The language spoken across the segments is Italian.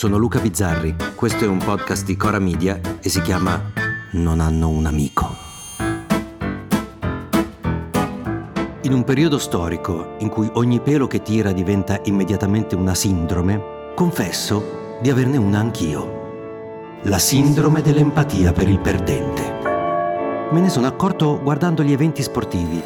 sono Luca Bizzarri, questo è un podcast di Cora Media e si chiama Non hanno un amico. In un periodo storico in cui ogni pelo che tira diventa immediatamente una sindrome, confesso di averne una anch'io. La sindrome dell'empatia per il perdente. Me ne sono accorto guardando gli eventi sportivi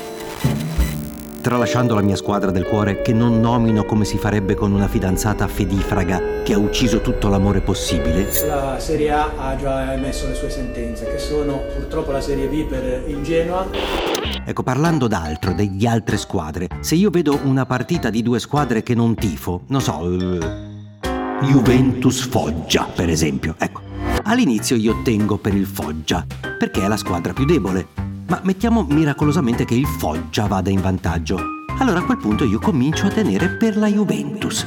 tralasciando la mia squadra del cuore che non nomino come si farebbe con una fidanzata fedifraga che ha ucciso tutto l'amore possibile. La Serie A ha già emesso le sue sentenze, che sono purtroppo la Serie B per il Genoa. Ecco, parlando d'altro, degli altre squadre, se io vedo una partita di due squadre che non tifo, non so, uh, Juventus Foggia, per esempio, ecco, all'inizio io tengo per il Foggia, perché è la squadra più debole, ma mettiamo miracolosamente che il Foggia vada in vantaggio. Allora a quel punto io comincio a tenere per la Juventus.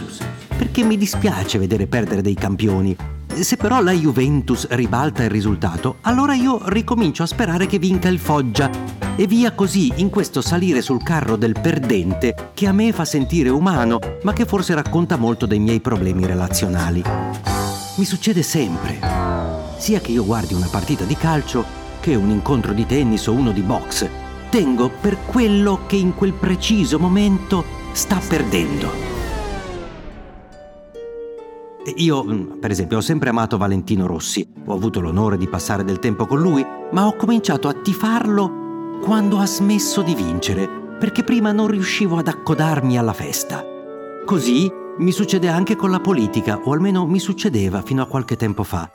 Perché mi dispiace vedere perdere dei campioni. Se però la Juventus ribalta il risultato, allora io ricomincio a sperare che vinca il Foggia. E via così in questo salire sul carro del perdente che a me fa sentire umano, ma che forse racconta molto dei miei problemi relazionali. Mi succede sempre. Sia che io guardi una partita di calcio che un incontro di tennis o uno di box. Tengo per quello che in quel preciso momento sta perdendo. Io, mm, per esempio, ho sempre amato Valentino Rossi, ho avuto l'onore di passare del tempo con lui, ma ho cominciato a tifarlo quando ha smesso di vincere, perché prima non riuscivo ad accodarmi alla festa. Così mi succede anche con la politica, o almeno mi succedeva fino a qualche tempo fa.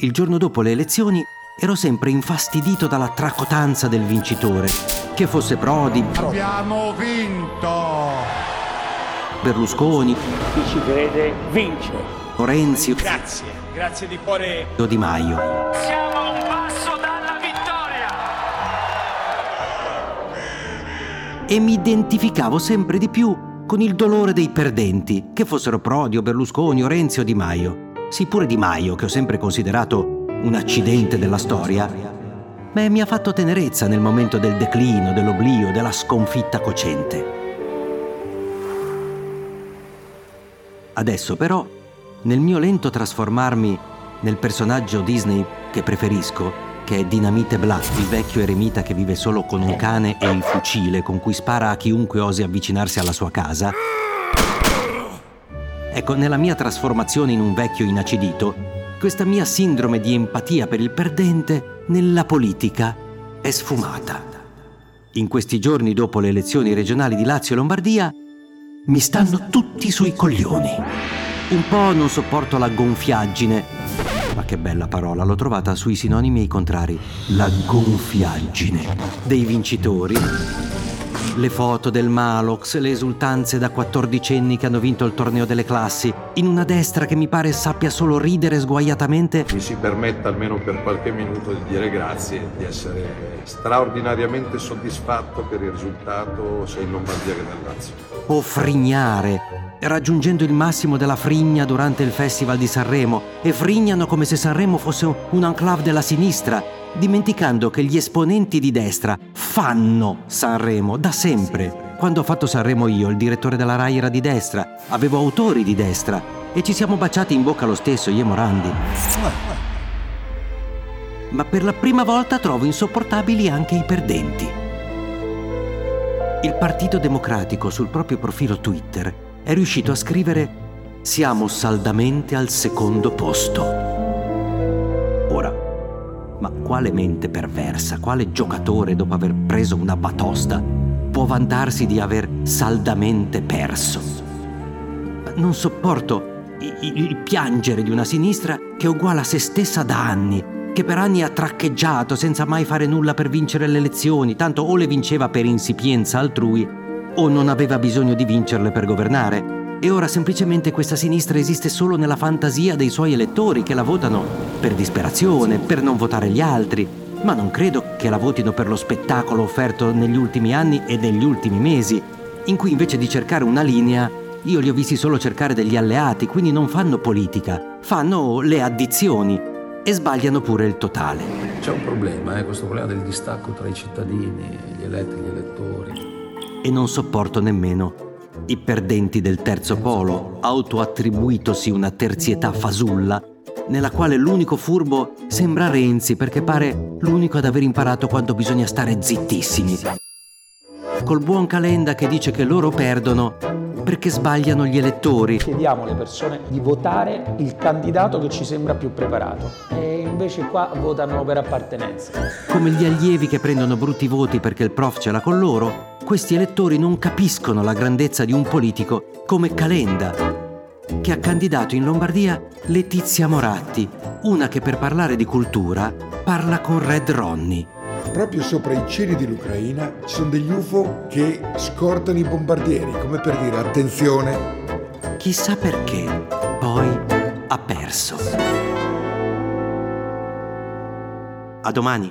Il giorno dopo le elezioni ero sempre infastidito dalla tracotanza del vincitore, che fosse Prodi. Abbiamo vinto! Berlusconi. Chi ci crede vince. Renzi. Grazie, grazie di cuore. O Di Maio. Siamo a un passo dalla vittoria! E mi identificavo sempre di più con il dolore dei perdenti, che fossero Prodi o Berlusconi o Renzi o Di Maio. Sì, pure Di Maio, che ho sempre considerato un accidente della storia, ma mi ha fatto tenerezza nel momento del declino, dell'oblio, della sconfitta cocente. Adesso però, nel mio lento trasformarmi nel personaggio Disney che preferisco, che è Dinamite Black, il vecchio eremita che vive solo con un cane e il fucile con cui spara a chiunque osi avvicinarsi alla sua casa, ecco, nella mia trasformazione in un vecchio inacidito, questa mia sindrome di empatia per il perdente nella politica è sfumata. In questi giorni dopo le elezioni regionali di Lazio e Lombardia mi stanno tutti sui coglioni. Un po' non sopporto la gonfiaggine. Ma che bella parola, l'ho trovata sui sinonimi ai contrari. La gonfiaggine dei vincitori le foto del Malox, le esultanze da quattordicenni che hanno vinto il torneo delle classi, in una destra che mi pare sappia solo ridere sguaiatamente. Mi si permetta almeno per qualche minuto di dire grazie e di essere straordinariamente soddisfatto per il risultato sia in Lombardia che nel Lazio. O frignare, raggiungendo il massimo della frigna durante il Festival di Sanremo, e frignano come se Sanremo fosse un enclave della sinistra, dimenticando che gli esponenti di destra fanno Sanremo da sempre. Quando ho fatto Sanremo io, il direttore della RAI era di destra, avevo autori di destra e ci siamo baciati in bocca lo stesso, io e Morandi. Ma per la prima volta trovo insopportabili anche i perdenti. Il Partito Democratico sul proprio profilo Twitter è riuscito a scrivere siamo saldamente al secondo posto. Quale mente perversa, quale giocatore dopo aver preso una batosta può vantarsi di aver saldamente perso? Non sopporto il piangere di una sinistra che è uguale a se stessa da anni, che per anni ha traccheggiato senza mai fare nulla per vincere le elezioni, tanto o le vinceva per insipienza altrui o non aveva bisogno di vincerle per governare e ora semplicemente questa sinistra esiste solo nella fantasia dei suoi elettori che la votano per disperazione, per non votare gli altri, ma non credo che la votino per lo spettacolo offerto negli ultimi anni e negli ultimi mesi, in cui invece di cercare una linea, io li ho visti solo cercare degli alleati, quindi non fanno politica, fanno le addizioni e sbagliano pure il totale. C'è un problema, eh, questo problema del distacco tra i cittadini, gli eletti e gli elettori. E non sopporto nemmeno i perdenti del terzo polo, autoattribuitosi una terzietà fasulla, nella quale l'unico furbo sembra Renzi perché pare l'unico ad aver imparato quando bisogna stare zittissimi. Col buon Calenda che dice che loro perdono perché sbagliano gli elettori. Chiediamo alle persone di votare il candidato che ci sembra più preparato e invece qua votano per appartenenza. Come gli allievi che prendono brutti voti perché il prof ce l'ha con loro, questi elettori non capiscono la grandezza di un politico come Calenda, che ha candidato in Lombardia Letizia Moratti, una che per parlare di cultura parla con Red Ronnie. Proprio sopra i cieli dell'Ucraina ci sono degli UFO che scortano i bombardieri, come per dire attenzione. Chissà perché, poi ha perso. A domani.